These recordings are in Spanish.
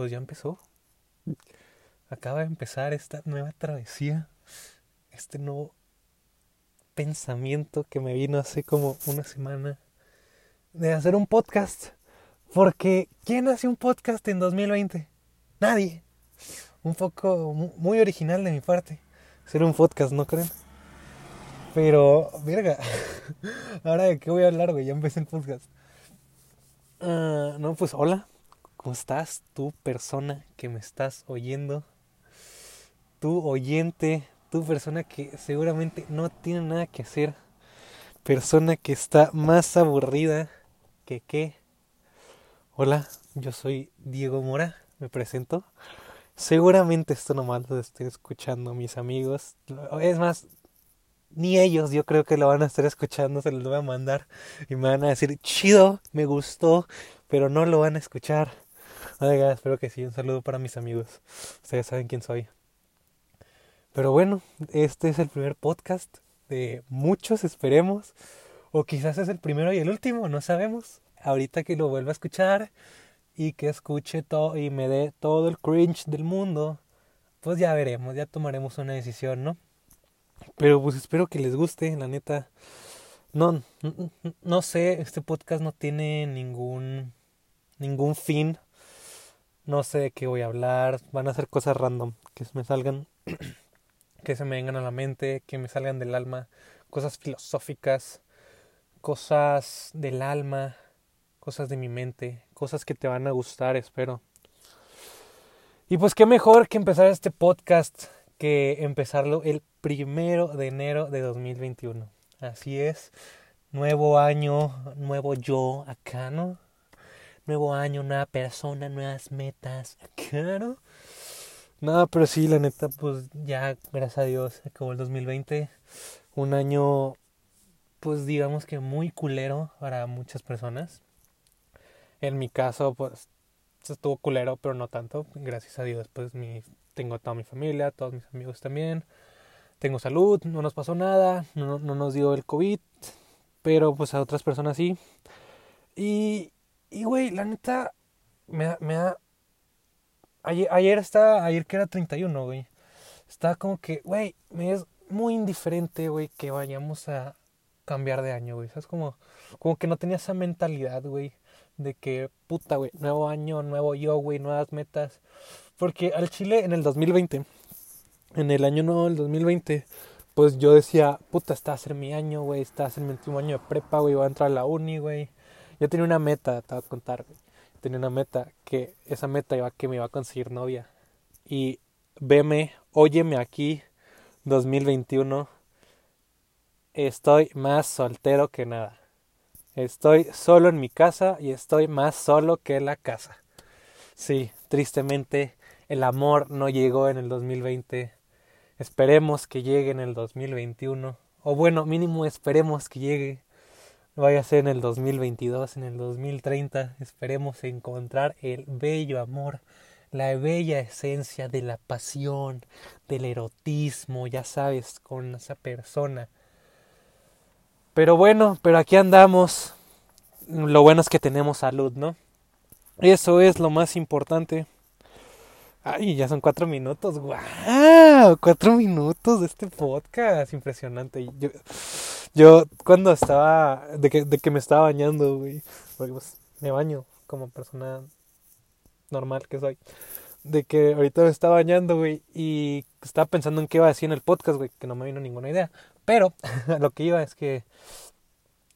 pues ya empezó. Acaba de empezar esta nueva travesía, este nuevo pensamiento que me vino hace como una semana de hacer un podcast. Porque ¿quién hace un podcast en 2020? Nadie. Un poco muy original de mi parte. Hacer un podcast, ¿no creen? Pero, verga. Ahora de qué voy a hablar, güey. Ya empecé el podcast. Ah, no, pues hola. ¿Cómo estás? Tú, persona que me estás oyendo. Tú, oyente. Tú, persona que seguramente no tiene nada que hacer. Persona que está más aburrida que qué. Hola, yo soy Diego Mora. Me presento. Seguramente esto nomás lo estoy escuchando mis amigos. Es más, ni ellos yo creo que lo van a estar escuchando, se los voy a mandar y me van a decir, chido, me gustó, pero no lo van a escuchar. Espero que sí, un saludo para mis amigos. Ustedes saben quién soy. Pero bueno, este es el primer podcast de muchos, esperemos. O quizás es el primero y el último, no sabemos. Ahorita que lo vuelva a escuchar y que escuche todo y me dé todo el cringe del mundo, pues ya veremos, ya tomaremos una decisión, ¿no? Pero pues espero que les guste, la neta. No, no sé, este podcast no tiene ningún ningún fin. No sé de qué voy a hablar, van a ser cosas random que me salgan que se me vengan a la mente, que me salgan del alma, cosas filosóficas, cosas del alma, cosas de mi mente, cosas que te van a gustar, espero. Y pues qué mejor que empezar este podcast que empezarlo el primero de enero de 2021. Así es, nuevo año, nuevo yo acá, ¿no? Nuevo año, nueva persona, nuevas metas, acá, ¿no? Pero sí, la neta, pues ya, gracias a Dios, acabó el 2020. Un año, pues digamos que muy culero para muchas personas. En mi caso, pues estuvo culero, pero no tanto. Gracias a Dios, pues mi tengo toda mi familia, todos mis amigos también. Tengo salud, no nos pasó nada, no, no nos dio el COVID, pero pues a otras personas sí. Y, y güey, la neta, me, me da... Ayer, ayer está, ayer que era 31, güey. Está como que, güey, me es muy indiferente, güey, que vayamos a cambiar de año, güey. ¿Sabes? Como, como que no tenía esa mentalidad, güey, de que, puta, güey, nuevo año, nuevo yo, güey, nuevas metas. Porque al Chile en el 2020, en el año nuevo del 2020, pues yo decía, puta, está a ser mi año, güey, está a ser mi último año de prepa, güey, voy a entrar a la uni, güey. Yo tenía una meta, te voy a contar. Tenía una meta, que esa meta iba que me iba a conseguir novia. Y veme, óyeme aquí, 2021. Estoy más soltero que nada. Estoy solo en mi casa y estoy más solo que la casa. Sí, tristemente el amor no llegó en el 2020. Esperemos que llegue en el 2021. O bueno, mínimo esperemos que llegue. Vaya a ser en el 2022, en el 2030. Esperemos encontrar el bello amor, la bella esencia de la pasión, del erotismo, ya sabes, con esa persona. Pero bueno, pero aquí andamos. Lo bueno es que tenemos salud, ¿no? Eso es lo más importante. Ay, ya son cuatro minutos. ¡Wow! Cuatro minutos de este podcast. Impresionante. Yo cuando estaba, de que, de que me estaba bañando, güey. Porque pues me baño como persona normal que soy. De que ahorita me estaba bañando, güey. Y estaba pensando en qué iba a decir en el podcast, güey. Que no me vino ninguna idea. Pero lo que iba es que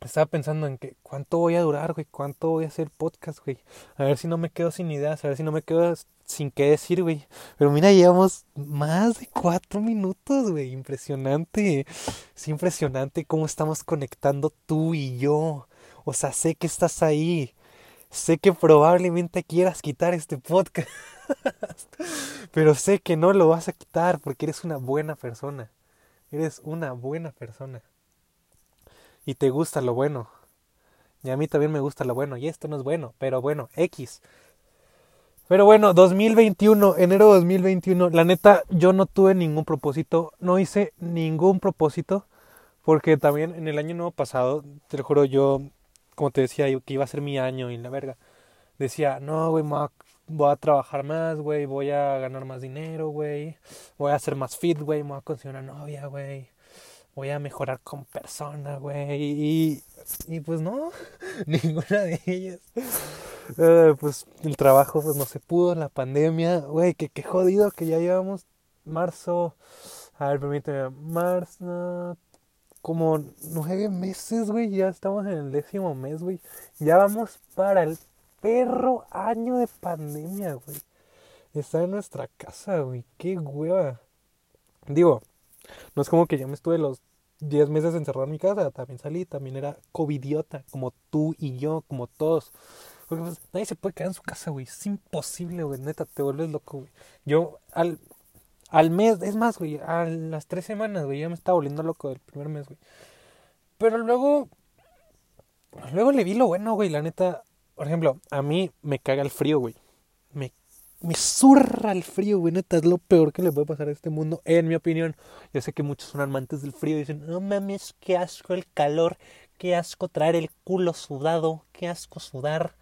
estaba pensando en que cuánto voy a durar, güey, cuánto voy a hacer podcast, güey. A ver si no me quedo sin ideas, a ver si no me quedo sin qué decir, güey. Pero mira, llevamos más de cuatro minutos, güey. Impresionante. Es impresionante cómo estamos conectando tú y yo. O sea, sé que estás ahí. Sé que probablemente quieras quitar este podcast. Pero sé que no lo vas a quitar porque eres una buena persona. Eres una buena persona y te gusta lo bueno. Y a mí también me gusta lo bueno. Y esto no es bueno, pero bueno, X. Pero bueno, 2021, enero 2021. La neta, yo no tuve ningún propósito. No hice ningún propósito. Porque también en el año nuevo pasado, te lo juro, yo, como te decía, que iba a ser mi año y la verga. decía, no, güey, voy a trabajar más, güey, voy a ganar más dinero, güey, voy a ser más fit, güey, voy a conseguir una novia, güey, voy a mejorar como persona, güey, y, y pues no, ninguna de ellas. Eh, pues el trabajo pues no se pudo, la pandemia, güey, que qué jodido que ya llevamos marzo, a ver, permíteme, marzo, como nueve meses, güey, ya estamos en el décimo mes, güey, ya vamos para el perro año de pandemia, güey. Está en nuestra casa, güey. Qué hueva. Digo, no es como que yo me estuve los 10 meses encerrado en mi casa. También salí, también era covidiota, como tú y yo, como todos. Porque pues, nadie se puede quedar en su casa, güey. Es imposible, güey. Neta, te vuelves loco, güey. Yo al, al mes, es más, güey, a las tres semanas, güey, ya me estaba volviendo loco del primer mes, güey. Pero luego, luego le vi lo bueno, güey. La neta, por ejemplo, a mí me caga el frío, güey. Me, me zurra el frío, güey. Neta, es lo peor que le puede pasar a este mundo, en mi opinión. Yo sé que muchos son amantes del frío y dicen, no mames, qué asco el calor, qué asco traer el culo sudado, qué asco sudar.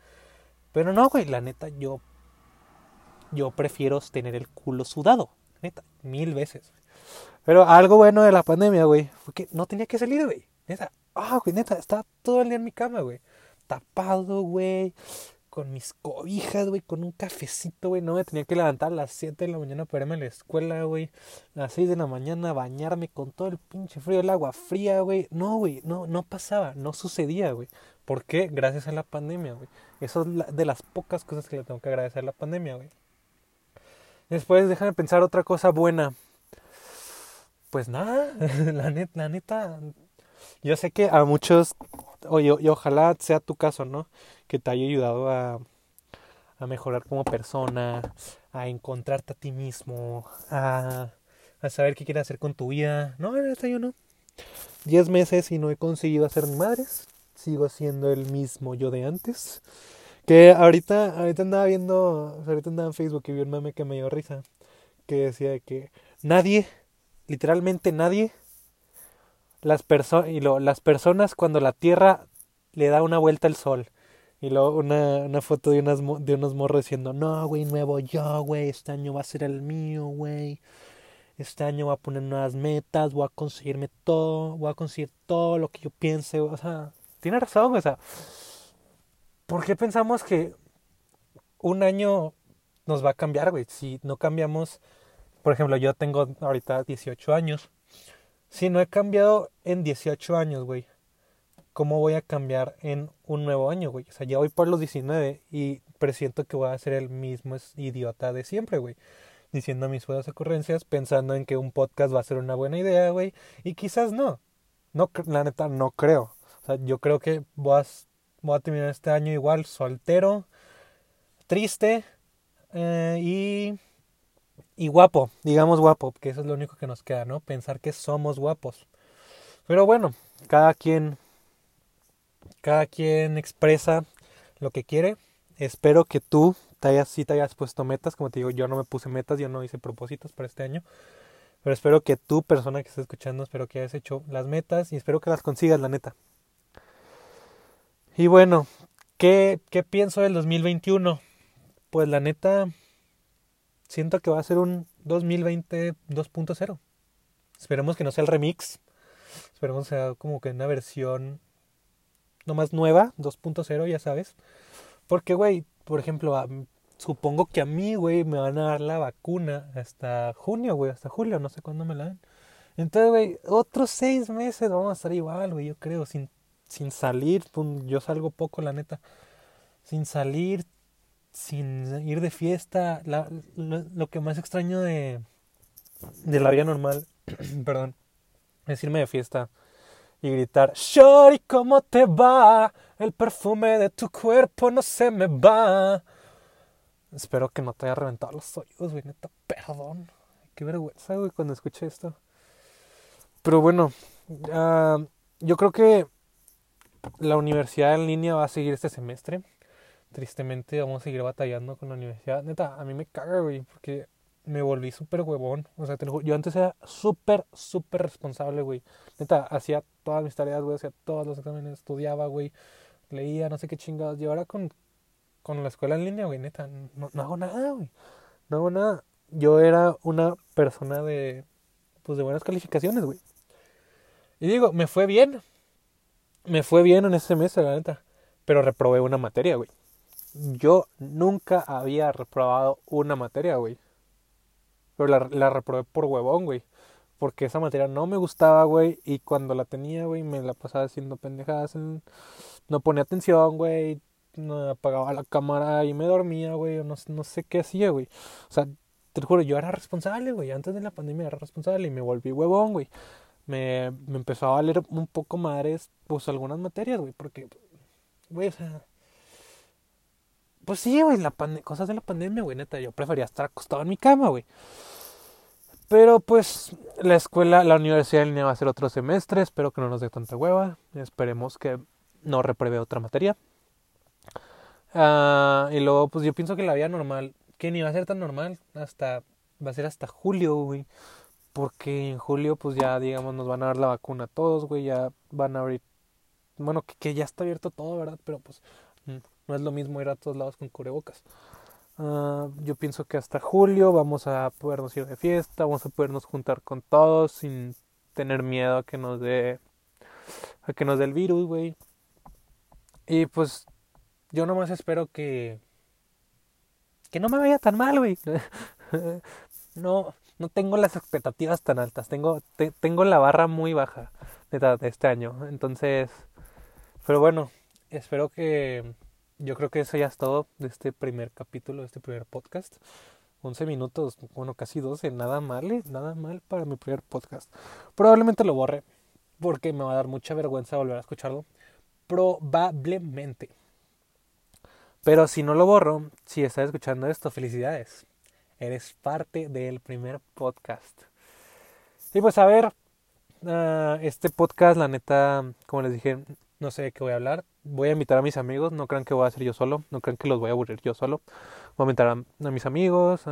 Pero no, güey, la neta, yo, yo prefiero tener el culo sudado. Neta, mil veces. Pero algo bueno de la pandemia, güey, fue que no tenía que salir, güey. Neta, ah, güey, neta, estaba todo el día en mi cama, güey tapado, güey, con mis cobijas, güey, con un cafecito, güey. No me tenía que levantar a las 7 de la mañana para irme a la escuela, güey. A las 6 de la mañana bañarme con todo el pinche frío, el agua fría, güey. No, güey, no, no pasaba, no sucedía, güey. ¿Por qué? Gracias a la pandemia, güey. Eso es de las pocas cosas que le tengo que agradecer a la pandemia, güey. Después, déjame pensar otra cosa buena. Pues nada, la neta, la neta. Yo sé que a muchos Oye, y ojalá sea tu caso, ¿no? Que te haya ayudado a, a mejorar como persona, a encontrarte a ti mismo, a, a saber qué quieres hacer con tu vida. No, hasta yo no. Diez meses y no he conseguido hacer ni madres. Sigo siendo el mismo yo de antes. Que ahorita, ahorita andaba viendo, ahorita andaba en Facebook y vi un meme que me dio risa. Que decía que nadie, literalmente nadie, las, y lo, las personas cuando la Tierra le da una vuelta al sol. Y luego una, una foto de, unas, de unos morros diciendo, no, güey, nuevo yo, güey, este año va a ser el mío, güey. Este año voy a poner nuevas metas, voy a conseguirme todo, voy a conseguir todo lo que yo piense. O sea, tiene razón, o sea, ¿por qué pensamos que un año nos va a cambiar, güey? Si no cambiamos, por ejemplo, yo tengo ahorita 18 años si no he cambiado en 18 años, güey, ¿cómo voy a cambiar en un nuevo año, güey? O sea, ya voy por los 19 y presiento que voy a ser el mismo idiota de siempre, güey. Diciendo mis buenas ocurrencias, pensando en que un podcast va a ser una buena idea, güey. Y quizás no. No, la neta, no creo. O sea, yo creo que voy a, a terminar este año igual, soltero, triste eh, y y guapo, digamos guapo, que eso es lo único que nos queda, ¿no? Pensar que somos guapos. Pero bueno, cada quien cada quien expresa lo que quiere. Espero que tú te hayas, sí te hayas puesto metas, como te digo, yo no me puse metas, yo no hice propósitos para este año. Pero espero que tú, persona que esté escuchando, espero que hayas hecho las metas y espero que las consigas, la neta. Y bueno, ¿qué, qué pienso del 2021? Pues la neta, siento que va a ser un 2020 2.0. Esperemos que no sea el remix. Esperemos que sea como que una versión no más nueva, 2.0, ya sabes. Porque, güey, por ejemplo, supongo que a mí, güey, me van a dar la vacuna hasta junio, güey, hasta julio, no sé cuándo me la dan. Entonces, güey, otros seis meses vamos a estar igual, güey, yo creo, sin, sin salir. Yo salgo poco, la neta. Sin salir, sin ir de fiesta. La, lo, que más extraño de, de la vida normal, perdón, es irme de fiesta y gritar, Shori, ¿cómo te va? El perfume de tu cuerpo no se me va. Espero que no te haya reventado los oídos, güey, neta, perdón. Qué vergüenza, güey, cuando escuché esto. Pero bueno, yo creo que la universidad en línea va a seguir este semestre tristemente vamos a seguir batallando con la universidad. Neta, a mí me caga, güey, porque me volví súper huevón. O sea, yo antes era súper, súper responsable, güey. Neta, hacía todas mis tareas, güey, hacía todos los exámenes, estudiaba, güey, leía, no sé qué chingados. Y ahora con con la escuela en línea, güey, neta, no, no hago nada, güey. No hago nada. Yo era una persona de, pues, de buenas calificaciones, güey. Y digo, me fue bien. Me fue bien en ese semestre, la neta. Pero reprobé una materia, güey. Yo nunca había reprobado una materia, güey. Pero la, la reprobé por huevón, güey. Porque esa materia no me gustaba, güey. Y cuando la tenía, güey, me la pasaba haciendo pendejadas. No ponía atención, güey. No apagaba la cámara y me dormía, güey. No, no sé qué hacía, güey. O sea, te juro, yo era responsable, güey. Antes de la pandemia era responsable y me volví huevón, güey. Me, me empezó a valer un poco madres, pues algunas materias, güey. Porque, güey, o sea. Pues sí, güey, la cosas de la pandemia, güey, neta. Yo prefería estar acostado en mi cama, güey. Pero pues la escuela, la universidad en línea va a ser otro semestre. Espero que no nos dé tanta hueva. Esperemos que no repruebe otra materia. Uh, y luego, pues yo pienso que la vida normal, que ni va a ser tan normal, hasta va a ser hasta julio, güey. Porque en julio, pues ya, digamos, nos van a dar la vacuna a todos, güey. Ya van a abrir. Bueno, que, que ya está abierto todo, ¿verdad? Pero pues mm, no es lo mismo ir a todos lados con cubrebocas. Uh, yo pienso que hasta julio vamos a podernos ir de fiesta, vamos a podernos juntar con todos sin tener miedo a que nos dé a que nos dé el virus, güey. Y pues yo nomás espero que que no me vaya tan mal, güey. no no tengo las expectativas tan altas, tengo tengo la barra muy baja de este año. Entonces, pero bueno, espero que yo creo que eso ya es todo de este primer capítulo, de este primer podcast. 11 minutos, bueno, casi 12, nada mal, ¿eh? nada mal para mi primer podcast. Probablemente lo borre, porque me va a dar mucha vergüenza volver a escucharlo. Probablemente. Pero si no lo borro, si estás escuchando esto, felicidades. Eres parte del primer podcast. Y pues a ver, ah, este podcast, la neta, como les dije, no sé de qué voy a hablar. Voy a invitar a mis amigos, no crean que voy a hacer yo solo, no crean que los voy a aburrir yo solo. Voy a invitar a, mis amigos,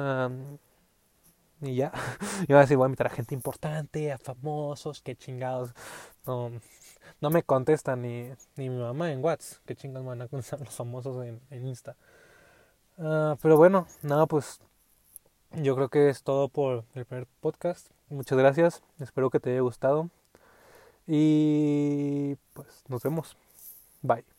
y ya. Y voy a decir, voy a invitar a gente importante, a famosos, qué chingados. No, no me contestan ni, ni mi mamá en WhatsApp. Qué chingados van a contestar los famosos en, en Insta. Uh, pero bueno, nada, pues yo creo que es todo por el primer podcast. Muchas gracias. Espero que te haya gustado. Y pues nos vemos. Bye.